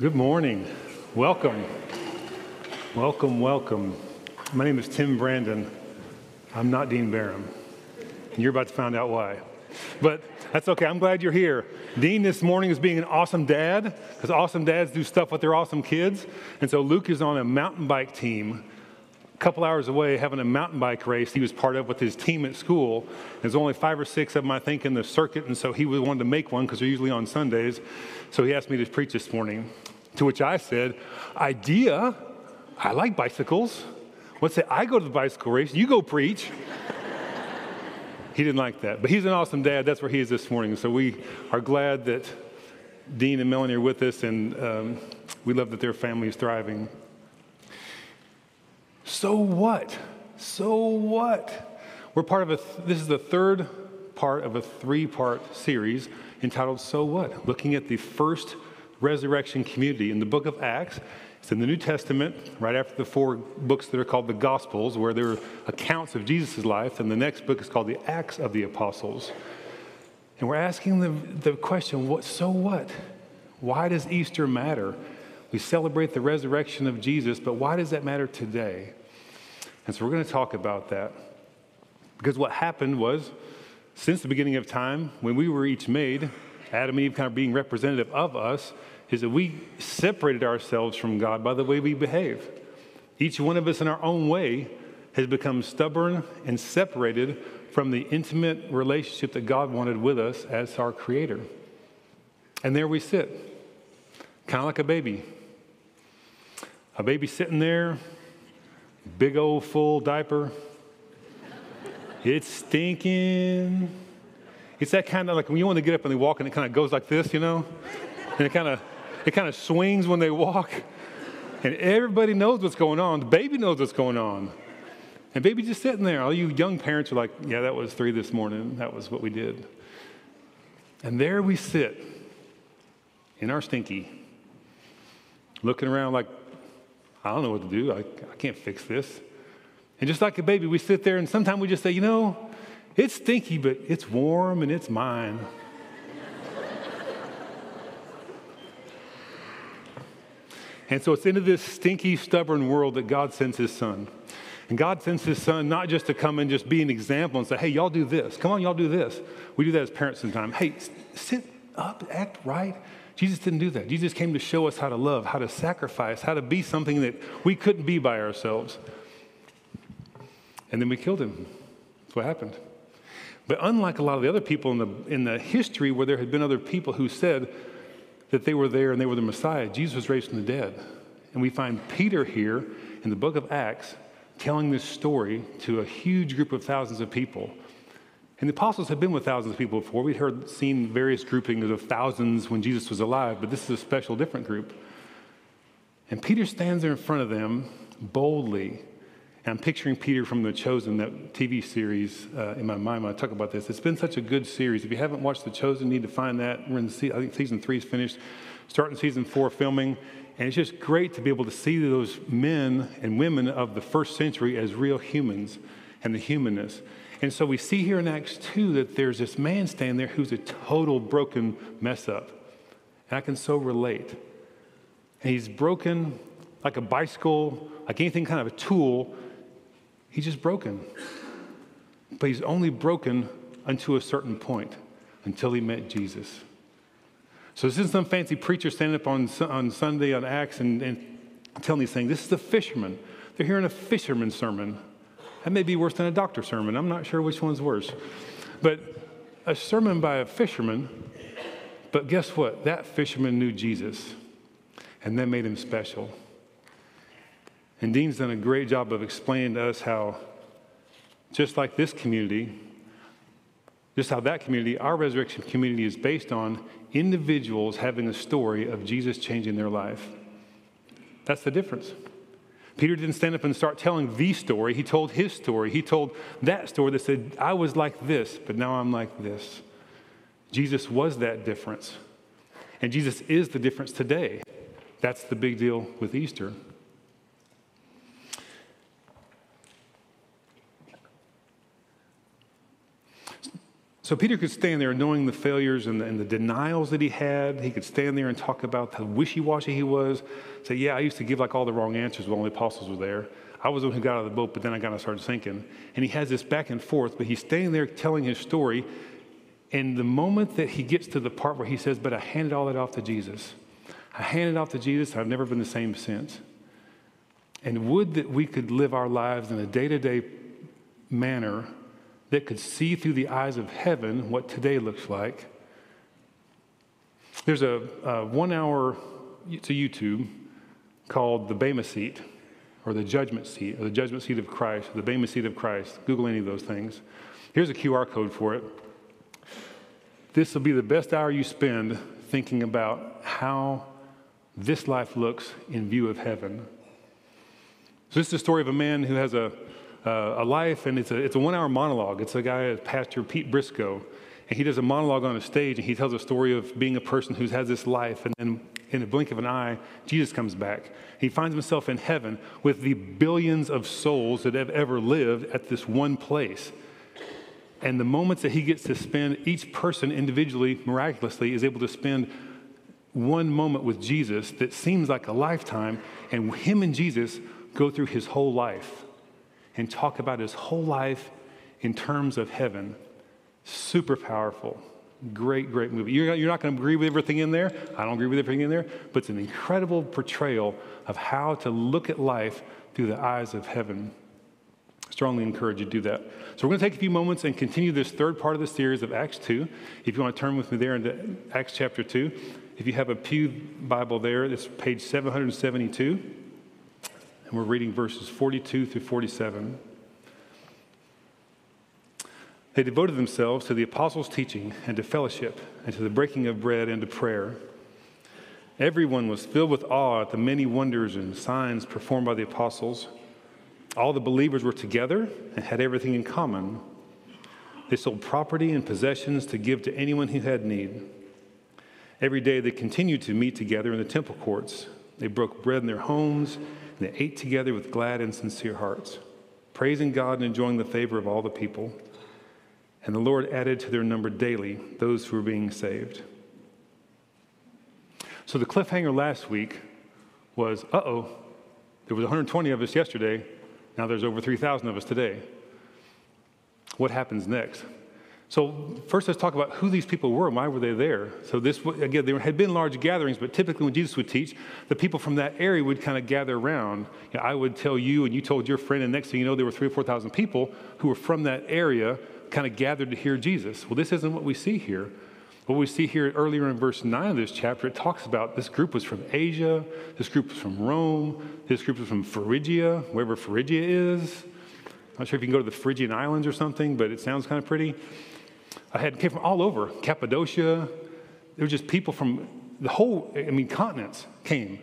Good morning. Welcome. Welcome, welcome. My name is Tim Brandon. I'm not Dean Barham. And you're about to find out why. But that's okay. I'm glad you're here. Dean this morning is being an awesome dad because awesome dads do stuff with their awesome kids. And so Luke is on a mountain bike team couple hours away having a mountain bike race he was part of with his team at school. There's only five or six of them, I think, in the circuit, and so he wanted to make one because they're usually on Sundays. So he asked me to preach this morning, to which I said, Idea? I like bicycles. Let's say I go to the bicycle race, you go preach. he didn't like that, but he's an awesome dad. That's where he is this morning. So we are glad that Dean and Melanie are with us, and um, we love that their family is thriving. So what? So what? We're part of a, th- this is the third part of a three part series entitled So What? Looking at the first resurrection community in the book of Acts. It's in the New Testament, right after the four books that are called the Gospels, where there are accounts of Jesus' life, and the next book is called the Acts of the Apostles. And we're asking the, the question what, so what? Why does Easter matter? We celebrate the resurrection of Jesus, but why does that matter today? And so we're going to talk about that. Because what happened was, since the beginning of time, when we were each made, Adam and Eve kind of being representative of us, is that we separated ourselves from God by the way we behave. Each one of us, in our own way, has become stubborn and separated from the intimate relationship that God wanted with us as our Creator. And there we sit, kind of like a baby. A baby sitting there, big old full diaper. It's stinking. It's that kind of like when you want to get up and they walk and it kind of goes like this, you know? And it kind of it kind of swings when they walk. And everybody knows what's going on. The baby knows what's going on. And baby just sitting there. All you young parents are like, yeah, that was three this morning. That was what we did. And there we sit in our stinky, looking around like, I don't know what to do. I, I can't fix this. And just like a baby, we sit there and sometimes we just say, you know, it's stinky, but it's warm and it's mine. and so it's into this stinky, stubborn world that God sends his son. And God sends his son not just to come and just be an example and say, hey, y'all do this. Come on, y'all do this. We do that as parents sometimes. Hey, sit up, act right. Jesus didn't do that. Jesus came to show us how to love, how to sacrifice, how to be something that we couldn't be by ourselves. And then we killed him. That's what happened. But unlike a lot of the other people in the, in the history where there had been other people who said that they were there and they were the Messiah, Jesus was raised from the dead. And we find Peter here in the book of Acts telling this story to a huge group of thousands of people and the apostles had been with thousands of people before. We'd heard, seen various groupings of thousands when Jesus was alive, but this is a special, different group. And Peter stands there in front of them boldly. And I'm picturing Peter from The Chosen, that TV series, uh, in my mind when I talk about this. It's been such a good series. If you haven't watched The Chosen, you need to find that. We're in the, I think season three is finished, starting season four filming. And it's just great to be able to see those men and women of the first century as real humans and the humanness. And so we see here in Acts 2 that there's this man standing there who's a total broken mess up. And I can so relate. And he's broken like a bicycle, like anything kind of a tool. He's just broken. But he's only broken unto a certain point until he met Jesus. So this isn't some fancy preacher standing up on, on Sunday on Acts and, and telling these things. This is the fisherman. They're hearing a fisherman sermon that may be worse than a doctor sermon. I'm not sure which one's worse. But a sermon by a fisherman, but guess what? That fisherman knew Jesus, and that made him special. And Dean's done a great job of explaining to us how, just like this community, just how that community, our resurrection community, is based on individuals having a story of Jesus changing their life. That's the difference. Peter didn't stand up and start telling the story. He told his story. He told that story that said, I was like this, but now I'm like this. Jesus was that difference. And Jesus is the difference today. That's the big deal with Easter. So Peter could stand there knowing the failures and the, and the, denials that he had. He could stand there and talk about how wishy-washy he was. Say, yeah, I used to give like all the wrong answers when all the apostles were there. I was the one who got out of the boat, but then I kind of started sinking. And he has this back and forth, but he's standing there telling his story. And the moment that he gets to the part where he says, but I handed all that off to Jesus. I handed it off to Jesus. I've never been the same since. And would that we could live our lives in a day-to-day manner that could see through the eyes of heaven what today looks like. There's a, a one hour to YouTube called The Bema Seat or the Judgment Seat or the Judgment Seat of Christ, or the Bema Seat of Christ. Google any of those things. Here's a QR code for it. This will be the best hour you spend thinking about how this life looks in view of heaven. So, this is the story of a man who has a uh, a life, and it's a, it's a one hour monologue. It's a guy, Pastor Pete Briscoe, and he does a monologue on a stage, and he tells a story of being a person who's had this life, and then in a blink of an eye, Jesus comes back. He finds himself in heaven with the billions of souls that have ever lived at this one place. And the moments that he gets to spend, each person individually, miraculously, is able to spend one moment with Jesus that seems like a lifetime, and him and Jesus go through his whole life and talk about his whole life in terms of heaven. Super powerful. Great, great movie. You're, you're not going to agree with everything in there. I don't agree with everything in there, but it's an incredible portrayal of how to look at life through the eyes of heaven. Strongly encourage you to do that. So, we're going to take a few moments and continue this third part of the series of Acts 2. If you want to turn with me there into Acts chapter 2, if you have a Pew Bible there, it's page 772 and we're reading verses 42 through 47. They devoted themselves to the apostles' teaching and to fellowship and to the breaking of bread and to prayer. Everyone was filled with awe at the many wonders and signs performed by the apostles. All the believers were together and had everything in common. They sold property and possessions to give to anyone who had need. Every day they continued to meet together in the temple courts. They broke bread in their homes and they ate together with glad and sincere hearts, praising God and enjoying the favor of all the people. And the Lord added to their number daily those who were being saved. So the cliffhanger last week was uh oh, there was 120 of us yesterday. Now there's over 3,000 of us today. What happens next? So, first, let's talk about who these people were and why were they there. So, this, again, there had been large gatherings, but typically when Jesus would teach, the people from that area would kind of gather around. You know, I would tell you, and you told your friend, and next thing you know, there were three or 4,000 people who were from that area kind of gathered to hear Jesus. Well, this isn't what we see here. What we see here earlier in verse 9 of this chapter, it talks about this group was from Asia, this group was from Rome, this group was from Phrygia, wherever Phrygia is. I'm not sure if you can go to the Phrygian Islands or something, but it sounds kind of pretty. I had came from all over Cappadocia. There were just people from the whole, I mean, continents came.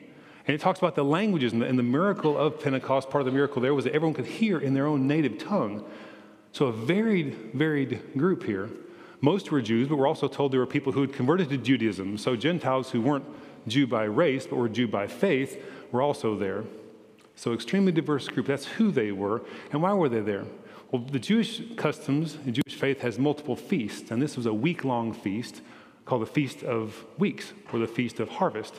And it talks about the languages and the, and the miracle of Pentecost. Part of the miracle there was that everyone could hear in their own native tongue. So a varied, varied group here. Most were Jews, but we're also told there were people who had converted to Judaism. So Gentiles who weren't Jew by race, but were Jew by faith, were also there. So extremely diverse group. That's who they were. And why were they there? Well, the Jewish customs, the Jewish faith has multiple feasts, and this was a week long feast called the Feast of Weeks or the Feast of Harvest.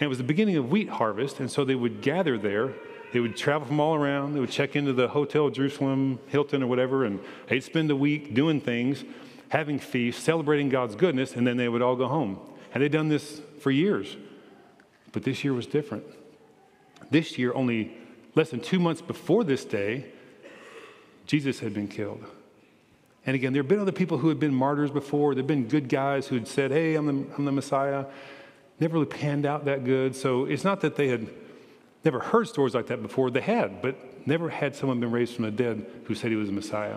And it was the beginning of wheat harvest, and so they would gather there. They would travel from all around. They would check into the Hotel Jerusalem, Hilton, or whatever, and they'd spend a week doing things, having feasts, celebrating God's goodness, and then they would all go home. And they'd done this for years. But this year was different. This year, only less than two months before this day, Jesus had been killed. And again, there had been other people who had been martyrs before. There had been good guys who had said, Hey, I'm the, I'm the Messiah. Never really panned out that good. So it's not that they had never heard stories like that before. They had, but never had someone been raised from the dead who said he was a Messiah.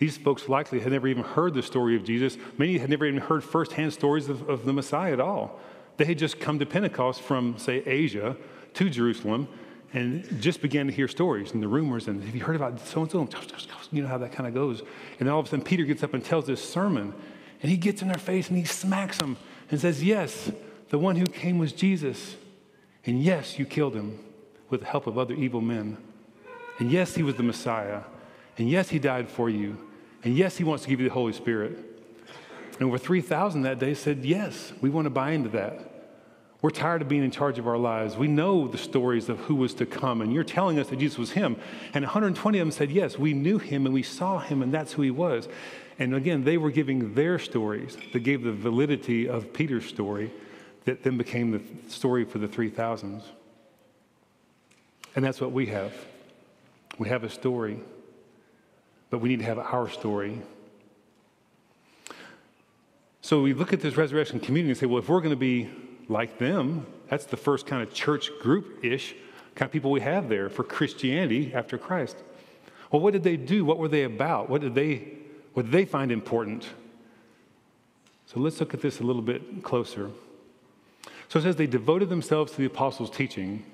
These folks likely had never even heard the story of Jesus. Many had never even heard firsthand stories of, of the Messiah at all. They had just come to Pentecost from, say, Asia to Jerusalem and just began to hear stories and the rumors and have you heard about so and so you know how that kind of goes. And then all of a sudden peter gets up and tells this sermon and he gets in their face and he smacks them and says yes the one who came was jesus. And yes you killed him with the help of other evil men. And yes he was the messiah. And yes he died for you. And yes, he wants to give you the Holy Spirit. And over 3,000 that day said, Yes, we want to buy into that. We're tired of being in charge of our lives. We know the stories of who was to come, and you're telling us that Jesus was him. And 120 of them said, Yes, we knew him and we saw him, and that's who he was. And again, they were giving their stories that gave the validity of Peter's story that then became the story for the 3,000s. And that's what we have. We have a story, but we need to have our story. So we look at this resurrection community and say, well, if we're going to be like them, that's the first kind of church group ish kind of people we have there for Christianity after Christ. Well, what did they do? What were they about? What did they, what did they find important? So let's look at this a little bit closer. So it says they devoted themselves to the apostles' teaching.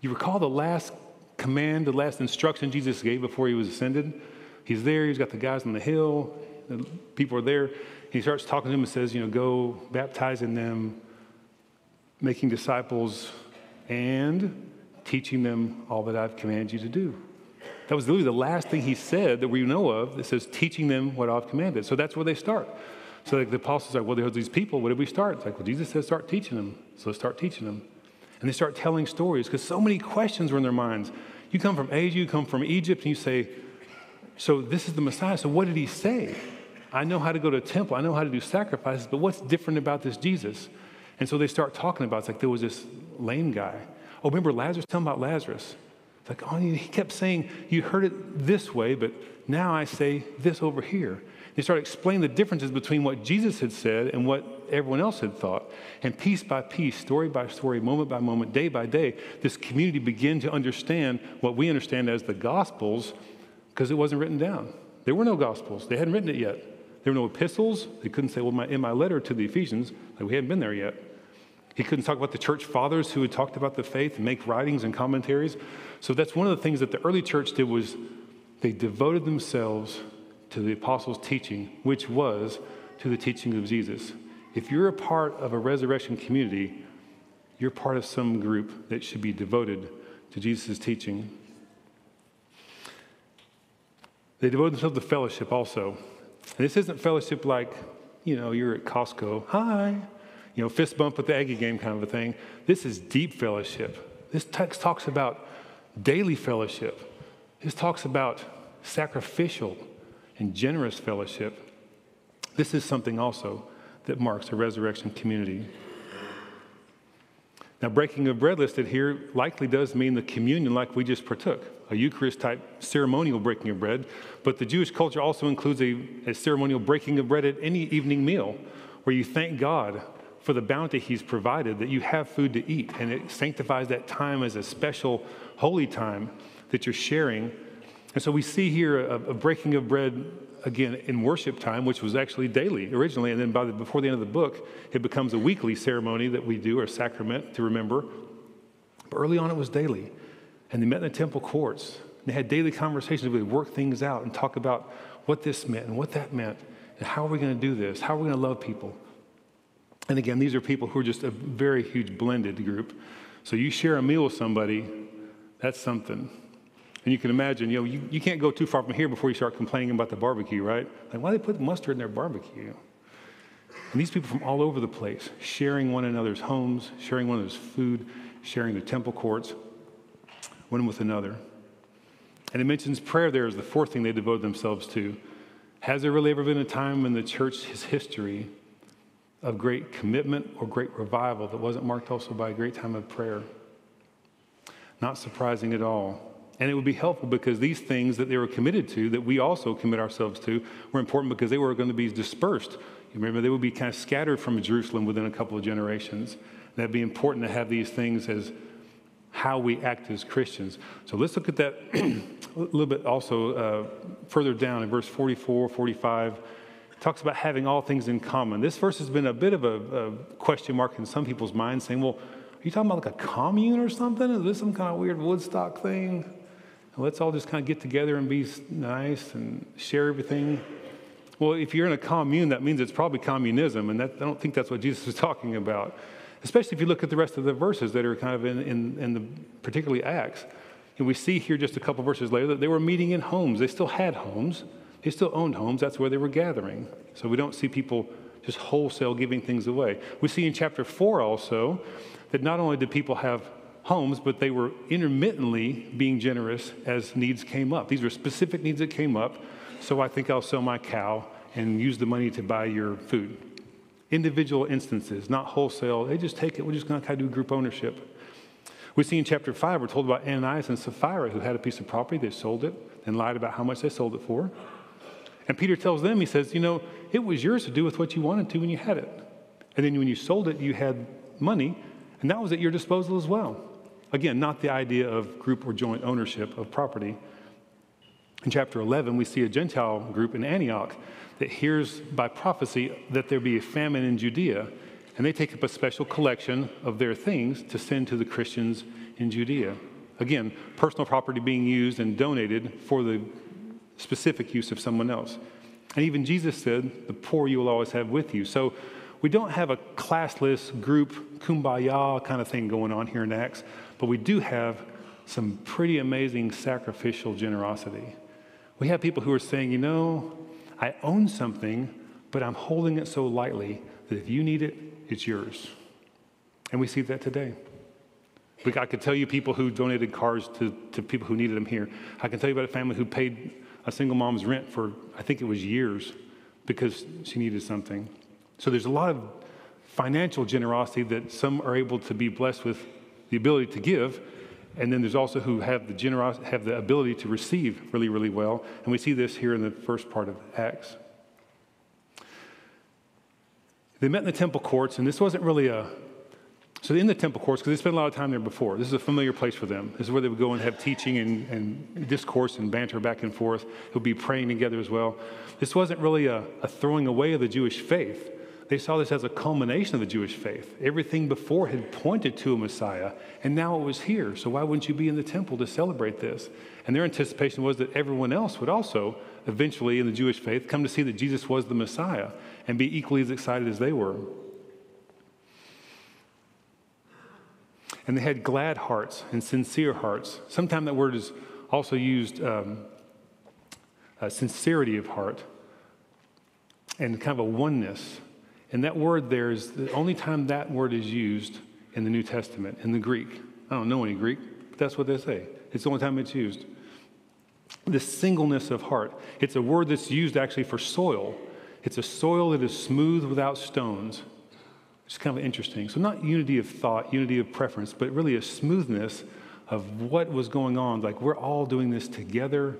You recall the last command, the last instruction Jesus gave before he was ascended? He's there, he's got the guys on the hill, the people are there. He starts talking to them and says, you know, go baptizing them, making disciples, and teaching them all that I've commanded you to do. That was literally the last thing he said that we know of that says teaching them what I've commanded. So that's where they start. So like the apostles are like, well, there's these people. What did we start? It's like, well, Jesus says start teaching them. So let's start teaching them. And they start telling stories because so many questions were in their minds. You come from Asia, you come from Egypt, and you say, so this is the Messiah. So what did he say? I know how to go to a temple. I know how to do sacrifices, but what's different about this Jesus? And so they start talking about, it's like there was this lame guy. Oh, remember Lazarus? Tell him about Lazarus. It's like, oh, he kept saying, you heard it this way, but now I say this over here. They started explaining the differences between what Jesus had said and what everyone else had thought. And piece by piece, story by story, moment by moment, day by day, this community began to understand what we understand as the Gospels because it wasn't written down. There were no Gospels, they hadn't written it yet. There were no epistles. They couldn't say, well, my, in my letter to the Ephesians, like we hadn't been there yet. He couldn't talk about the church fathers who had talked about the faith and make writings and commentaries. So that's one of the things that the early church did was they devoted themselves to the apostles' teaching, which was to the teaching of Jesus. If you're a part of a resurrection community, you're part of some group that should be devoted to Jesus' teaching. They devoted themselves to fellowship also. This isn't fellowship like, you know, you're at Costco, hi, you know, fist bump at the Aggie game kind of a thing. This is deep fellowship. This text talks about daily fellowship. This talks about sacrificial and generous fellowship. This is something also that marks a resurrection community. Now, breaking of bread listed here likely does mean the communion like we just partook, a Eucharist type ceremonial breaking of bread, but the Jewish culture also includes a, a ceremonial breaking of bread at any evening meal where you thank God for the bounty He's provided, that you have food to eat, and it sanctifies that time as a special holy time that you're sharing. And so we see here a, a, breaking of bread again in worship time, which was actually daily originally, and then by the, before the end of the book, it becomes a weekly ceremony that we do, or sacrament to remember. But early on, it was daily, and they met in the temple courts. They had daily conversations. We would work things out and talk about what this meant and what that meant, and how are we going to do this? How are we going to love people? And again, these are people who are just a very huge blended group. So you share a meal with somebody, that's something. And you can imagine, you know, you, you can't go too far from here before you start complaining about the barbecue, right? Like, why they put mustard in their barbecue? And these people from all over the place, sharing one another's homes, sharing one another's food, sharing the temple courts, one with another. And it mentions prayer there as the fourth thing they devoted themselves to. Has there really ever been a time in the church's history of great commitment or great revival that wasn't marked also by a great time of prayer? Not surprising at all. And it would be helpful because these things that they were committed to, that we also commit ourselves to, were important because they were going to be dispersed. You remember, they would be kind of scattered from Jerusalem within a couple of generations. And That'd be important to have these things as how we act as Christians. So let's look at that a little bit also uh, further down in verse 44, 45. It talks about having all things in common. This verse has been a bit of a, a question mark in some people's minds, saying, well, are you talking about like a commune or something? Is this some kind of weird Woodstock thing? Let's all just kind of get together and be nice and share everything. Well, if you're in a commune, that means it's probably communism, and that, I don't think that's what Jesus was talking about. Especially if you look at the rest of the verses that are kind of in, in, in the particularly Acts. And we see here just a couple verses later that they were meeting in homes. They still had homes. They still owned homes, that's where they were gathering. So we don't see people just wholesale giving things away. We see in chapter 4 also that not only did people have homes, but they were intermittently being generous as needs came up. These were specific needs that came up. So I think I'll sell my cow and use the money to buy your food. Individual instances, not wholesale. They just take it. We're just going to kind of do group ownership. We see in chapter 5, we're told about Ananias and Sapphira who had a piece of property. They sold it and lied about how much they sold it for. And Peter tells them, he says, You know, it was yours to do with what you wanted to when you had it. And then when you sold it, you had money, and that was at your disposal as well. Again, not the idea of group or joint ownership of property. In chapter 11, we see a Gentile group in Antioch that hears by prophecy that there be a famine in Judea, and they take up a special collection of their things to send to the Christians in Judea. Again, personal property being used and donated for the specific use of someone else. And even Jesus said, The poor you will always have with you. So we don't have a classless group, kumbaya kind of thing going on here in Acts, but we do have some pretty amazing sacrificial generosity. We have people who are saying, You know, I own something, but I'm holding it so lightly that if you need it, it's yours. And we see that today. I could tell you people who donated cars to, to people who needed them here. I can tell you about a family who paid a single mom's rent for, I think it was years, because she needed something. So there's a lot of financial generosity that some are able to be blessed with the ability to give. And then there's also who have the generosity, have the ability to receive really, really well. And we see this here in the first part of Acts. They met in the temple courts, and this wasn't really a so in the temple courts, because they spent a lot of time there before, this is a familiar place for them. This is where they would go and have teaching and, and discourse and banter back and forth. They'll be praying together as well. This wasn't really a, a throwing away of the Jewish faith. They saw this as a culmination of the Jewish faith. Everything before had pointed to a Messiah, and now it was here. So why wouldn't you be in the temple to celebrate this? And their anticipation was that everyone else would also eventually, in the Jewish faith, come to see that Jesus was the Messiah and be equally as excited as they were. And they had glad hearts and sincere hearts. Sometimes that word is also used um, sincerity of heart and kind of a oneness. And that word there is the only time that word is used in the New Testament, in the Greek. I don't know any Greek, but that's what they say. It's the only time it's used. The singleness of heart. It's a word that's used actually for soil. It's a soil that is smooth without stones. It's kind of interesting. So, not unity of thought, unity of preference, but really a smoothness of what was going on. Like, we're all doing this together,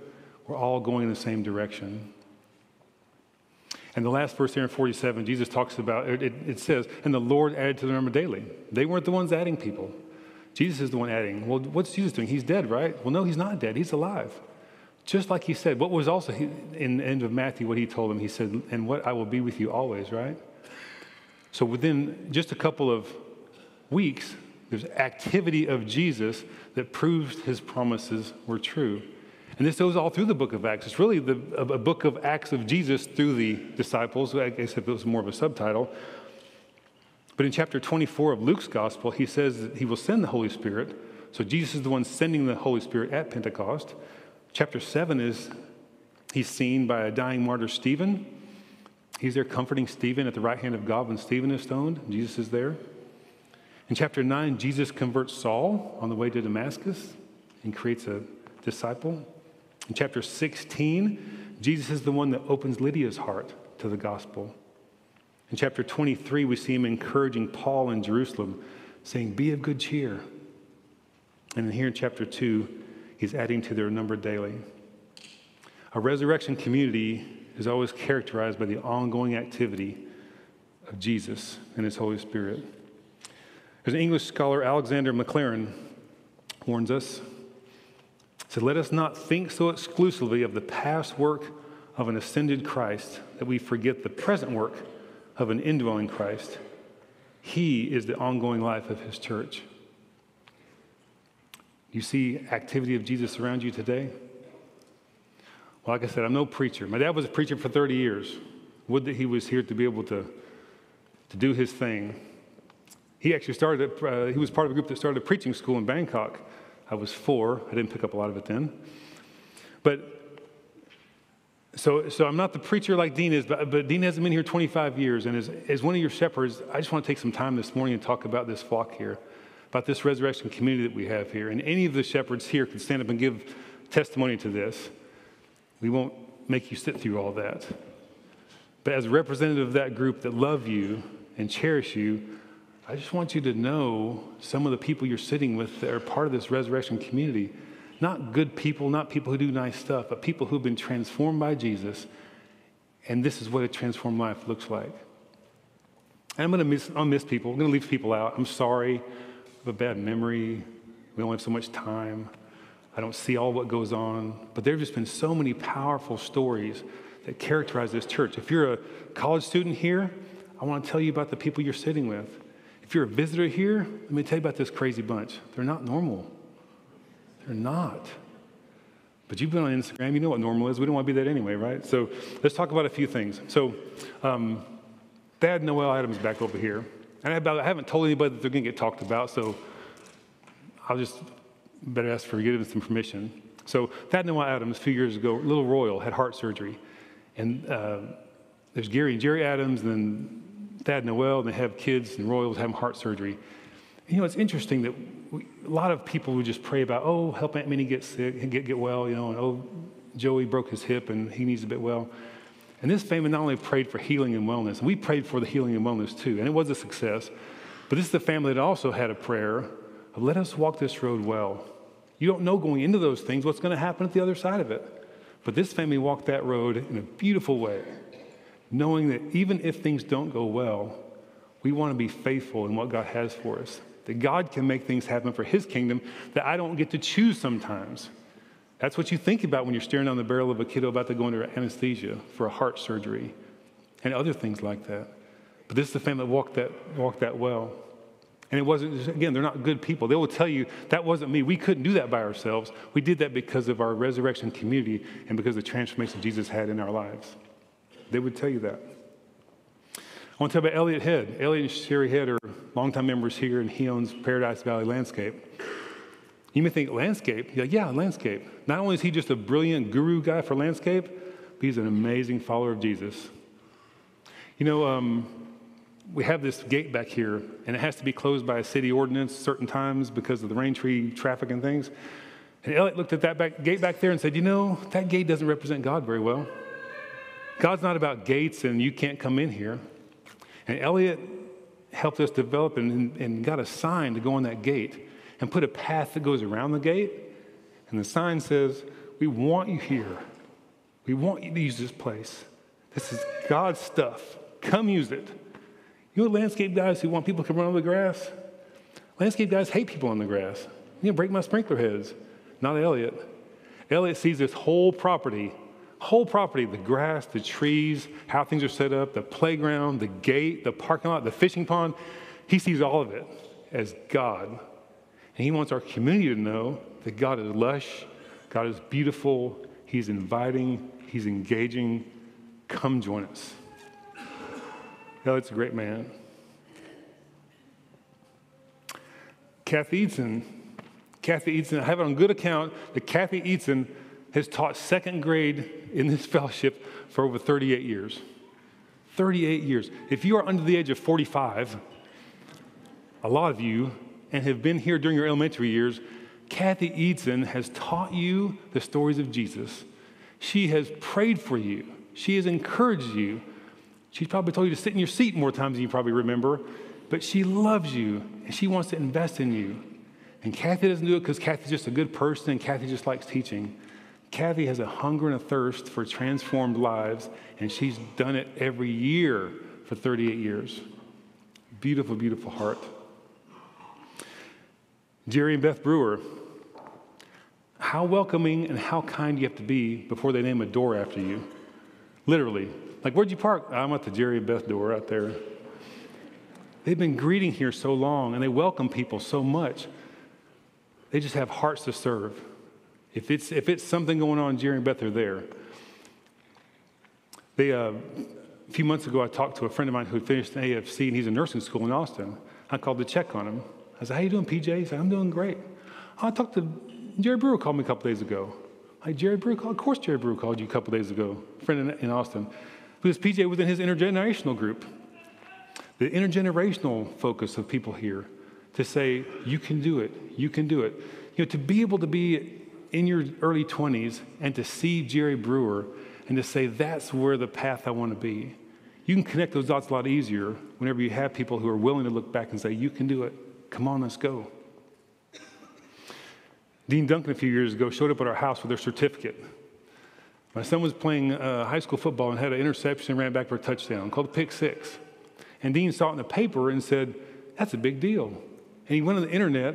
we're all going in the same direction. And the last verse here in 47, Jesus talks about it, it says, And the Lord added to the number daily. They weren't the ones adding people. Jesus is the one adding. Well, what's Jesus doing? He's dead, right? Well, no, he's not dead. He's alive. Just like he said, what was also in the end of Matthew, what he told them, he said, And what I will be with you always, right? So within just a couple of weeks, there's activity of Jesus that proves his promises were true. And this goes all through the book of Acts. It's really the, a book of Acts of Jesus through the disciples, I guess if it was more of a subtitle. But in chapter 24 of Luke's gospel, he says that he will send the Holy Spirit. So Jesus is the one sending the Holy Spirit at Pentecost. Chapter 7 is he's seen by a dying martyr, Stephen. He's there comforting Stephen at the right hand of God when Stephen is stoned. Jesus is there. In chapter 9, Jesus converts Saul on the way to Damascus and creates a disciple. In chapter 16, Jesus is the one that opens Lydia's heart to the gospel. In chapter 23, we see him encouraging Paul in Jerusalem, saying, Be of good cheer. And here in chapter 2, he's adding to their number daily. A resurrection community is always characterized by the ongoing activity of Jesus and his Holy Spirit. As an English scholar, Alexander Maclaren warns us. Said, Let us not think so exclusively of the past work of an ascended Christ that we forget the present work of an indwelling Christ. He is the ongoing life of his church. You see activity of Jesus around you today? Well, like I said, I'm no preacher. My dad was a preacher for 30 years. Would that he was here to be able to, to do his thing. He actually started, uh, he was part of a group that started a preaching school in Bangkok. I was four. I didn't pick up a lot of it then. But So, so I'm not the preacher like Dean is, but, but Dean hasn't been here 25 years. And as, as one of your shepherds, I just want to take some time this morning and talk about this flock here, about this resurrection community that we have here. And any of the shepherds here can stand up and give testimony to this. We won't make you sit through all that. But as a representative of that group that love you and cherish you, I just want you to know some of the people you're sitting with that are part of this resurrection community. Not good people, not people who do nice stuff, but people who've been transformed by Jesus. And this is what a transformed life looks like. And I'm going to miss, I'll miss people. I'm going to leave people out. I'm sorry. I have a bad memory. We only have so much time. I don't see all what goes on. But there have just been so many powerful stories that characterize this church. If you're a college student here, I want to tell you about the people you're sitting with. If you're a visitor here, let me tell you about this crazy bunch. They're not normal. They're not. But you've been on Instagram, you know what normal is. We don't want to be that anyway, right? So let's talk about a few things. So, um, Thad Noel Adams back over here. And I, haven't told anybody that they're going to get talked about, so I'll just better ask for giving some permission. So, Thad Noel Adams, a few years ago, Little Royal, had heart surgery. And uh, there's Gary and Jerry Adams, and then Thad Noel, and they have kids, and Royals having heart surgery. You know, it's interesting that we, a lot of people would just pray about, oh, help Aunt Minnie get sick get, get well, you know, and oh, Joey broke his hip and he needs to get well. And this family not only prayed for healing and wellness, and we prayed for the healing and wellness too, and it was a success. But this is the family that also had a prayer of let us walk this road well. You don't know going into those things what's going to happen at the other side of it. But this family walked that road in a beautiful way, knowing that even if things don't go well, we want to be faithful in what God has for us. That God can make things happen for His kingdom that I don't get to choose sometimes. That's what you think about when you're staring down the barrel of a kiddo about to go under anesthesia for a heart surgery and other things like that. But this is the family that walked that, walked that well. And it wasn't, again, they're not good people. They will tell you that wasn't me. We couldn't do that by ourselves. We did that because of our resurrection community and because of the transformation Jesus had in our lives. They would tell you that. I want to talk about Elliot Head. Elliot and Sherry Head are longtime members here, and he owns Paradise Valley Landscape. You may think, landscape? Yeah, yeah, landscape. Not only is he just a brilliant guru guy for landscape, but he's an amazing follower of Jesus. You know, um, we have this gate back here, and it has to be closed by a city ordinance certain times because of the rain tree traffic and things. And Elliot looked at that back, gate back there and said, You know, that gate doesn't represent God very well. God's not about gates and you can't come in here. And Elliot helped us develop and, and got a sign to go on that gate and put a path that goes around the gate. And the sign says, We want you here. We want you to use this place. This is God's stuff. Come use it. You know landscape guys who want people to come run on the grass? Landscape guys hate people on the grass. You know, break my sprinkler heads. Not Elliot. Elliot sees this whole property, whole property, the grass, the trees, how things are set up, the playground, the gate, the parking lot, the fishing pond. He sees all of it as God. And he wants our community to know that God is lush, God is beautiful, He's inviting, He's engaging. Come join us. Elliot's a great man. Kathy Eaton. Kathy Eaton, I have it on good account that Kathy Eaton has taught second grade in this fellowship for over 38 years. 38 years. If you are under the age of 45, a lot of you, and have been here during your elementary years, Kathy Eaton has taught you the stories of Jesus. She has prayed for you. She has encouraged you. She's probably told you to sit in your seat more times than you probably remember, but she loves you and she wants to invest in you. And Kathy doesn't do it because Kathy's just a good person and Kathy just likes teaching. Kathy has a hunger and a thirst for transformed lives, and she's done it every year for 38 years. Beautiful, beautiful heart. Jerry and Beth Brewer, how welcoming and how kind you have to be before they name a door after you. Literally, like, where'd you park? I'm at the Jerry and Beth door out there. They've been greeting here so long and they welcome people so much. They just have hearts to serve. If it's, if it's something going on, Jerry and Beth are there. They, uh, a few months ago, I talked to a friend of mine who finished an AFC and he's in nursing school in Austin. I called to check on him. I said, How you doing, PJ? He said, I'm doing great. I talked to Jerry Brewer called me a couple days ago. Like Jerry Brew called? Of course, Jerry Brew called you a couple days ago, friend in, in Austin. Because PJ was in his intergenerational group. The intergenerational focus of people here to say, you can do it, you can do it. You know, to be able to be in your early 20s and to see Jerry Brewer and to say, that's where the path I want to be. You can connect those dots a lot easier whenever you have people who are willing to look back and say, you can do it. Come on, let's go. Dean Duncan, a few years ago, showed up at our house with their certificate. My son was playing uh, high school football and had an interception and ran back for a touchdown called a pick six. And Dean saw it in the paper and said, That's a big deal. And he went on the internet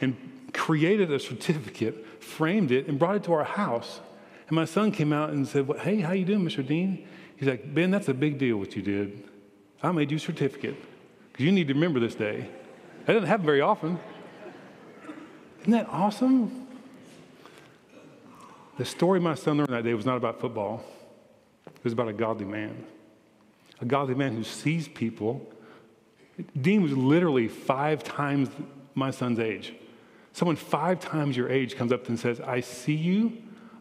and created a certificate, framed it, and brought it to our house. And my son came out and said, Hey, how you doing, Mr. Dean? He's like, Ben, that's a big deal what you did. I made you a certificate because you need to remember this day. That doesn't happen very often. Isn't that awesome? The story my son learned that day was not about football, it was about a godly man. A godly man who sees people. Dean was literally five times my son's age. Someone five times your age comes up and says, I see you,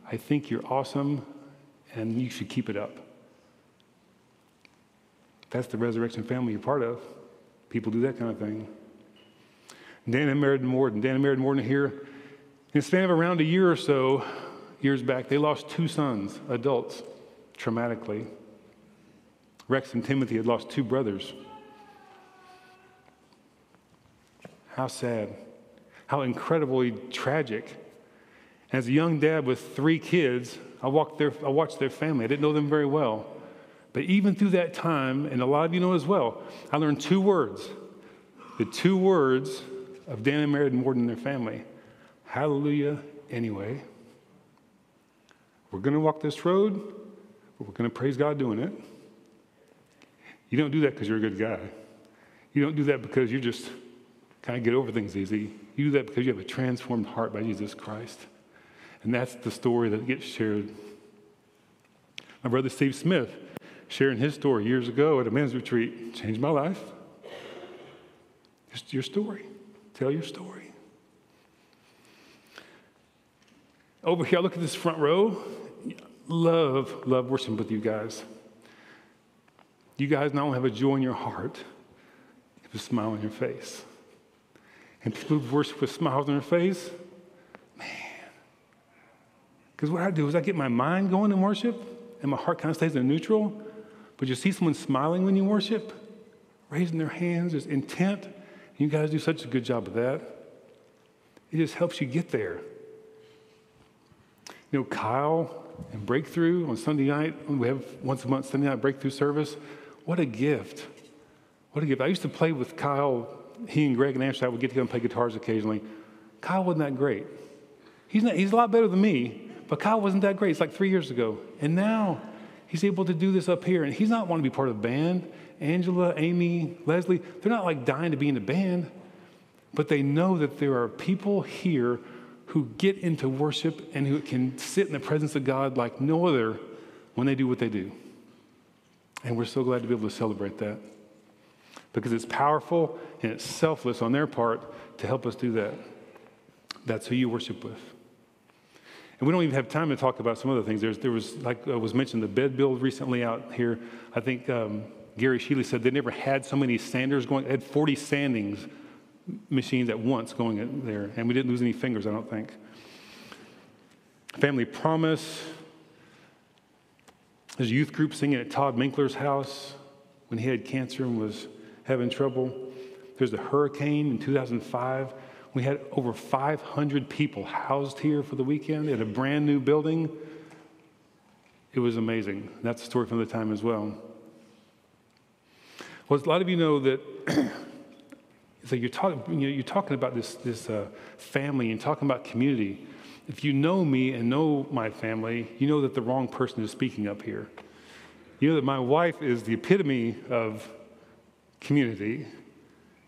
I think you're awesome, and you should keep it up. That's the resurrection family you're part of. People do that kind of thing. Dan and Meriden Morden. Dan and Meriden Morden here. In the span of around a year or so, years back, they lost two sons, adults, traumatically. Rex and Timothy had lost two brothers. How sad. How incredibly tragic. As a young dad with three kids, I, walked their, I watched their family. I didn't know them very well. But even through that time, and a lot of you know as well, I learned two words. The two words of Dan and Mary Morden and their family. Hallelujah, anyway. We're going to walk this road, but we're going to praise God doing it. You don't do that because you're a good guy. You don't do that because you just kind of get over things easy. You do that because you have a transformed heart by Jesus Christ. And that's the story that gets shared. My brother Steve Smith, sharing his story years ago at a men's retreat, changed my life. Just your story. Tell your story. Over here, I look at this front row. Love, love worshiping with you guys. You guys not only have a joy in your heart, you have a smile on your face. And people worship with smiles on their face, man. Because what I do is I get my mind going in worship, and my heart kind of stays in neutral. But you see someone smiling when you worship, raising their hands, there's intent. You guys do such a good job of that. It just helps you get there. You know, Kyle and Breakthrough on Sunday night, we have once a month Sunday night breakthrough service. What a gift. What a gift. I used to play with Kyle. He and Greg and Ashley would get together and play guitars occasionally. Kyle wasn't that great. He's, not, he's a lot better than me, but Kyle wasn't that great. It's like three years ago. And now he's able to do this up here. And he's not wanting to be part of the band. Angela, Amy, Leslie, they're not like dying to be in the band, but they know that there are people here who get into worship and who can sit in the presence of God like no other when they do what they do. And we're so glad to be able to celebrate that because it's powerful and it's selfless on their part to help us do that. That's who you worship with. And we don't even have time to talk about some other things. There's, there was, like uh, was mentioned, the bed build recently out here. I think um, Gary Sheely said they never had so many sanders going. They had 40 sandings machines at once going there, and we didn't lose any fingers, I don't think. Family Promise. There's a youth group singing at Todd Minkler's house when he had cancer and was having trouble. There's a hurricane in 2005. We had over 500 people housed here for the weekend at a brand new building. It was amazing. That's a story from the time as well. Well, a lot of you know that so you're, talk, you you're talking about this, this uh, family and talking about community. If you know me and know my family, you know that the wrong person is speaking up here. You know that my wife is the epitome of community.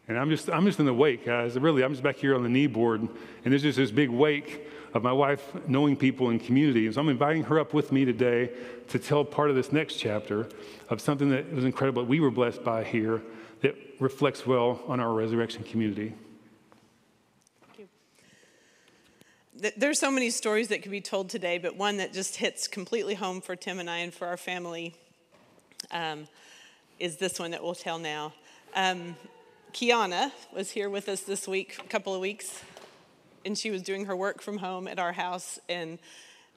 And I'm just, I'm just in the wake, guys. Really, I'm just back here on the knee board, and there's just this big wake of my wife knowing people in community. And so I'm inviting her up with me today to tell part of this next chapter of something that was incredible that we were blessed by here that reflects well on our resurrection community. Thank you. There's so many stories that could be told today, but one that just hits completely home for Tim and I and for our family um, is this one that we'll tell now. Um, Kiana was here with us this week, a couple of weeks, and she was doing her work from home at our house. And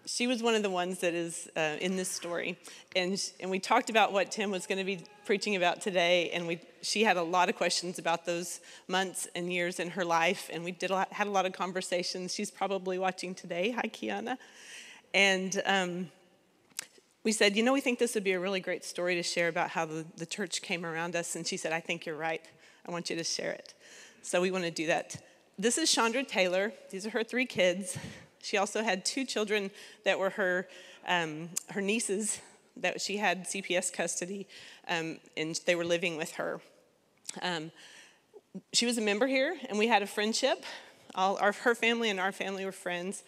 she was one of the ones that is uh, in this story. And, and we talked about what Tim was going to be preaching about today. And we, she had a lot of questions about those months and years in her life. And we did a lot, had a lot of conversations. She's probably watching today. Hi, Kiana. And um, we said, you know, we think this would be a really great story to share about how the, the church came around us. And she said, I think you're right. I want you to share it. So we want to do that. This is Chandra Taylor. These are her three kids. She also had two children that were her, um, her nieces that she had CPS custody, um, and they were living with her. Um, she was a member here, and we had a friendship. All our, her family and our family were friends,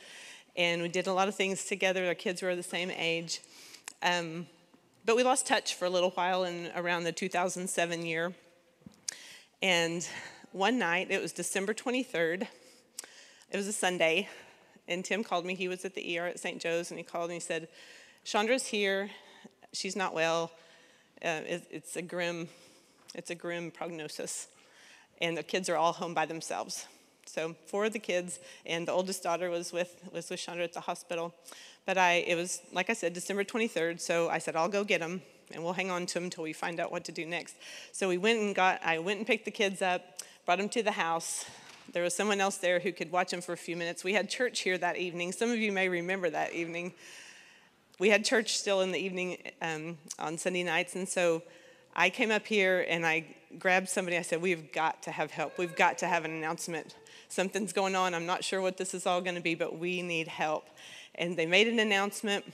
and we did a lot of things together. Our kids were the same age. Um, but we lost touch for a little while in around the 2007 year. And one night, it was December 23rd, it was a Sunday, and Tim called me. He was at the ER at St. Joe's, and he called and he said, Chandra's here. She's not well. Uh, it, it's a grim, it's a grim prognosis. And the kids are all home by themselves. So four of the kids, and the oldest daughter was with was with Chandra at the hospital. But I, it was like I said, December 23rd. So I said, I'll go get them, and we'll hang on to them until we find out what to do next. So we went and got. I went and picked the kids up, brought them to the house. There was someone else there who could watch them for a few minutes. We had church here that evening. Some of you may remember that evening. We had church still in the evening um, on Sunday nights, and so I came up here and I grabbed somebody. I said, We've got to have help. We've got to have an announcement. Something's going on. I'm not sure what this is all going to be, but we need help. And they made an announcement.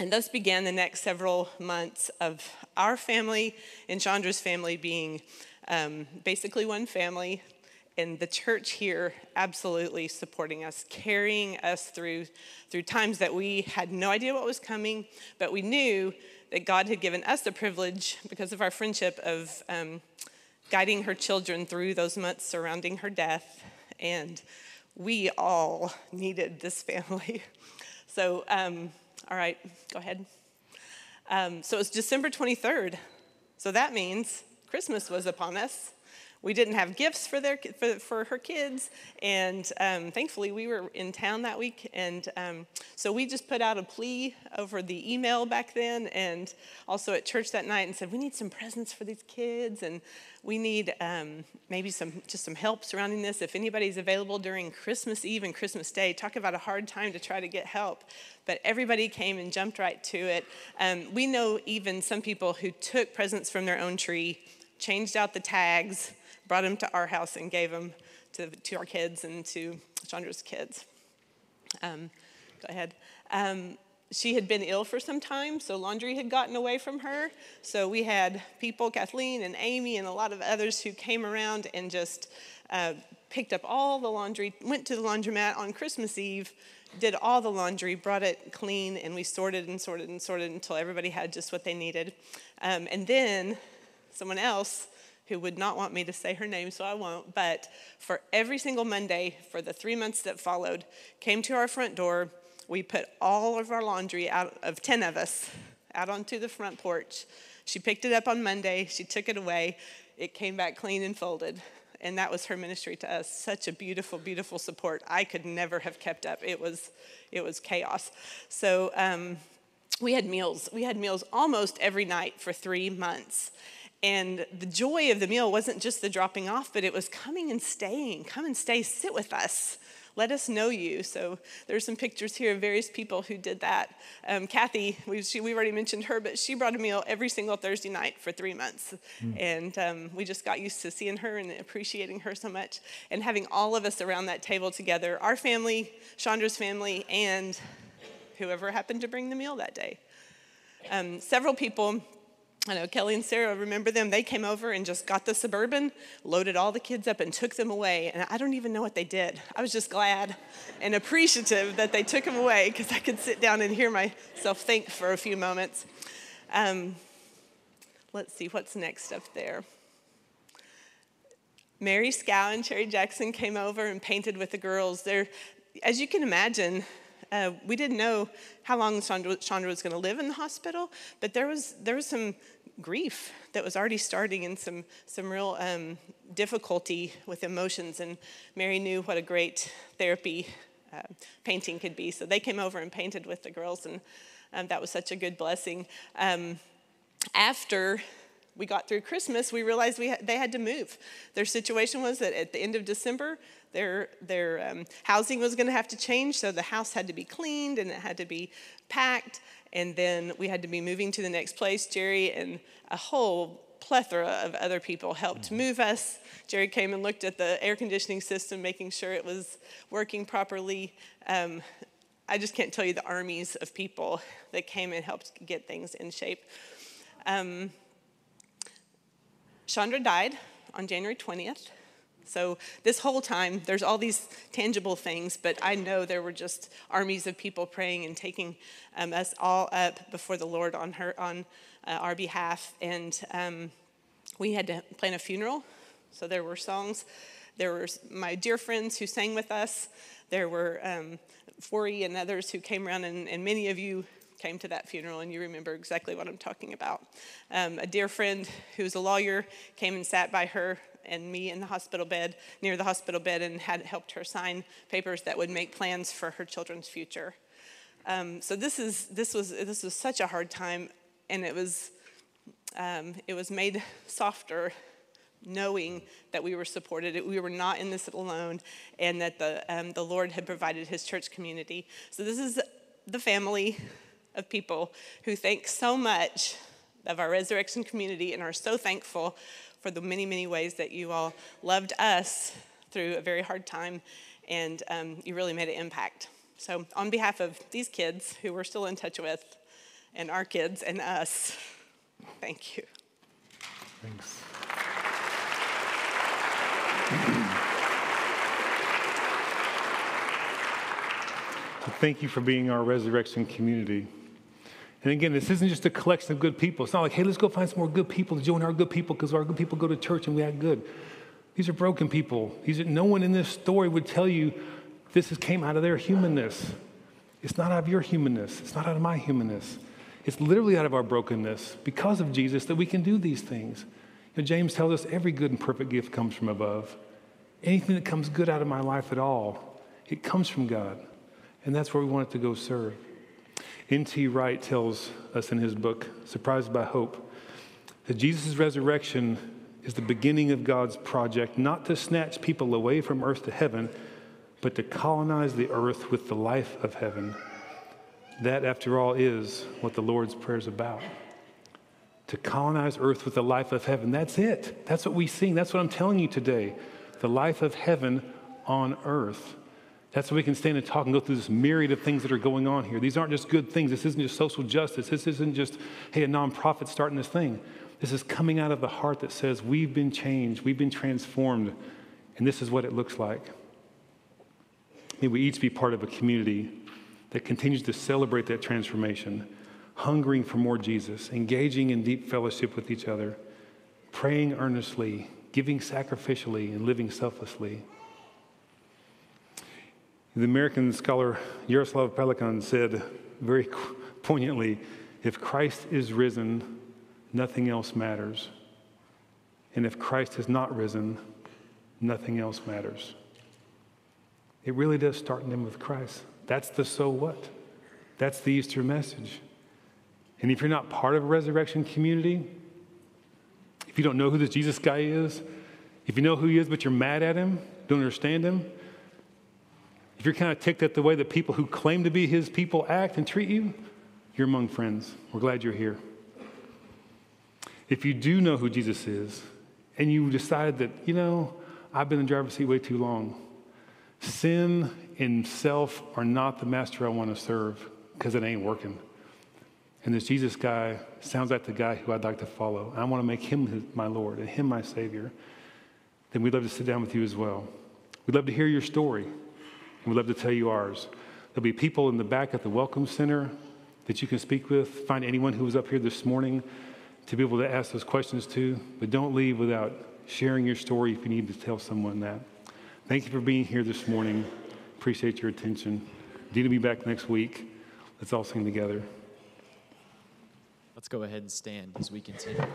And thus began the next several months of our family and Chandra's family being um, basically one family, and the church here absolutely supporting us, carrying us through through times that we had no idea what was coming, but we knew that God had given us the privilege because of our friendship of um, guiding her children through those months surrounding her death, and we all needed this family. So, um, all right, go ahead. Um, so it's December 23rd. So that means Christmas was upon us we didn't have gifts for, their, for, for her kids, and um, thankfully we were in town that week, and um, so we just put out a plea over the email back then, and also at church that night, and said we need some presents for these kids, and we need um, maybe some just some help surrounding this. If anybody's available during Christmas Eve and Christmas Day, talk about a hard time to try to get help. But everybody came and jumped right to it. Um, we know even some people who took presents from their own tree, changed out the tags brought him to our house and gave him to, to our kids and to Chandra's kids. Um, go ahead. Um, she had been ill for some time, so laundry had gotten away from her. So we had people, Kathleen and Amy, and a lot of others who came around and just uh, picked up all the laundry, went to the laundromat on Christmas Eve, did all the laundry, brought it clean, and we sorted and sorted and sorted until everybody had just what they needed. Um, and then someone else who would not want me to say her name, so I won't, but for every single Monday for the three months that followed, came to our front door. We put all of our laundry out of 10 of us out onto the front porch. She picked it up on Monday, she took it away, it came back clean and folded. And that was her ministry to us. Such a beautiful, beautiful support. I could never have kept up. It was, it was chaos. So um, we had meals. We had meals almost every night for three months. And the joy of the meal wasn't just the dropping off, but it was coming and staying. Come and stay, sit with us. Let us know you. So there's some pictures here of various people who did that. Um, Kathy, we, she, we already mentioned her, but she brought a meal every single Thursday night for three months. Mm. And um, we just got used to seeing her and appreciating her so much and having all of us around that table together our family, Chandra's family, and whoever happened to bring the meal that day. Um, several people I know Kelly and Sarah, remember them? They came over and just got the Suburban, loaded all the kids up, and took them away. And I don't even know what they did. I was just glad and appreciative that they took them away because I could sit down and hear myself think for a few moments. Um, let's see what's next up there. Mary Scow and Cherry Jackson came over and painted with the girls. They're, as you can imagine, uh, we didn't know how long Chandra, Chandra was going to live in the hospital, but there was there was some grief that was already starting and some some real um, difficulty with emotions. And Mary knew what a great therapy uh, painting could be, so they came over and painted with the girls, and um, that was such a good blessing. Um, after we got through Christmas, we realized we ha- they had to move. Their situation was that at the end of December, their, their um, housing was going to have to change, so the house had to be cleaned and it had to be packed, and then we had to be moving to the next place. Jerry and a whole plethora of other people helped mm-hmm. move us. Jerry came and looked at the air conditioning system, making sure it was working properly. Um, I just can't tell you the armies of people that came and helped get things in shape. Um, Chandra died on January 20th. So, this whole time, there's all these tangible things, but I know there were just armies of people praying and taking um, us all up before the Lord on, her, on uh, our behalf. And um, we had to plan a funeral. So, there were songs. There were my dear friends who sang with us. There were um, Fori and others who came around, and, and many of you came to that funeral and you remember exactly what I'm talking about. Um, a dear friend who's a lawyer came and sat by her and me in the hospital bed, near the hospital bed, and had helped her sign papers that would make plans for her children's future. Um, so this is this was this was such a hard time, and it was um, it was made softer knowing that we were supported, we were not in this alone, and that the, um, the Lord had provided his church community. So, this is the family of people who thank so much of our resurrection community and are so thankful for the many, many ways that you all loved us through a very hard time and um, you really made an impact. So, on behalf of these kids who we're still in touch with, and our kids and us, thank you. Thanks. thank you for being our resurrection community. And again, this isn't just a collection of good people. It's not like, hey, let's go find some more good people to join our good people because our good people go to church and we act good. These are broken people. These are, no one in this story would tell you this is, came out of their humanness. It's not out of your humanness. It's not out of my humanness. It's literally out of our brokenness because of Jesus that we can do these things. You know, James tells us every good and perfect gift comes from above. Anything that comes good out of my life at all, it comes from God. And that's where we want it to go serve. N.T. Wright tells us in his book, Surprised by Hope, that Jesus' resurrection is the beginning of God's project, not to snatch people away from earth to heaven, but to colonize the earth with the life of heaven. That, after all, is what the Lord's Prayer is about. To colonize earth with the life of heaven. That's it. That's what we sing. That's what I'm telling you today. The life of heaven on earth. That's why we can stand and talk and go through this myriad of things that are going on here. These aren't just good things. This isn't just social justice. This isn't just, hey, a nonprofit starting this thing. This is coming out of the heart that says, we've been changed, we've been transformed, and this is what it looks like. May we each be part of a community that continues to celebrate that transformation, hungering for more Jesus, engaging in deep fellowship with each other, praying earnestly, giving sacrificially, and living selflessly. The American scholar Jaroslav Pelikan said very poignantly if Christ is risen, nothing else matters. And if Christ has not risen, nothing else matters. It really does start and end with Christ. That's the so what. That's the Easter message. And if you're not part of a resurrection community, if you don't know who this Jesus guy is, if you know who he is but you're mad at him, don't understand him, if you're kind of ticked at the way that people who claim to be his people act and treat you, you're among friends. We're glad you're here. If you do know who Jesus is and you decided that, you know, I've been in the driver's seat way too long, sin and self are not the master I want to serve because it ain't working. And this Jesus guy sounds like the guy who I'd like to follow. I want to make him his, my Lord and him my Savior. Then we'd love to sit down with you as well. We'd love to hear your story. We'd love to tell you ours. There'll be people in the back at the Welcome Center that you can speak with. Find anyone who was up here this morning to be able to ask those questions to. But don't leave without sharing your story if you need to tell someone that. Thank you for being here this morning. Appreciate appreciate your attention. Dee will be back next week. Let's all sing together. Let's go ahead and stand as we continue.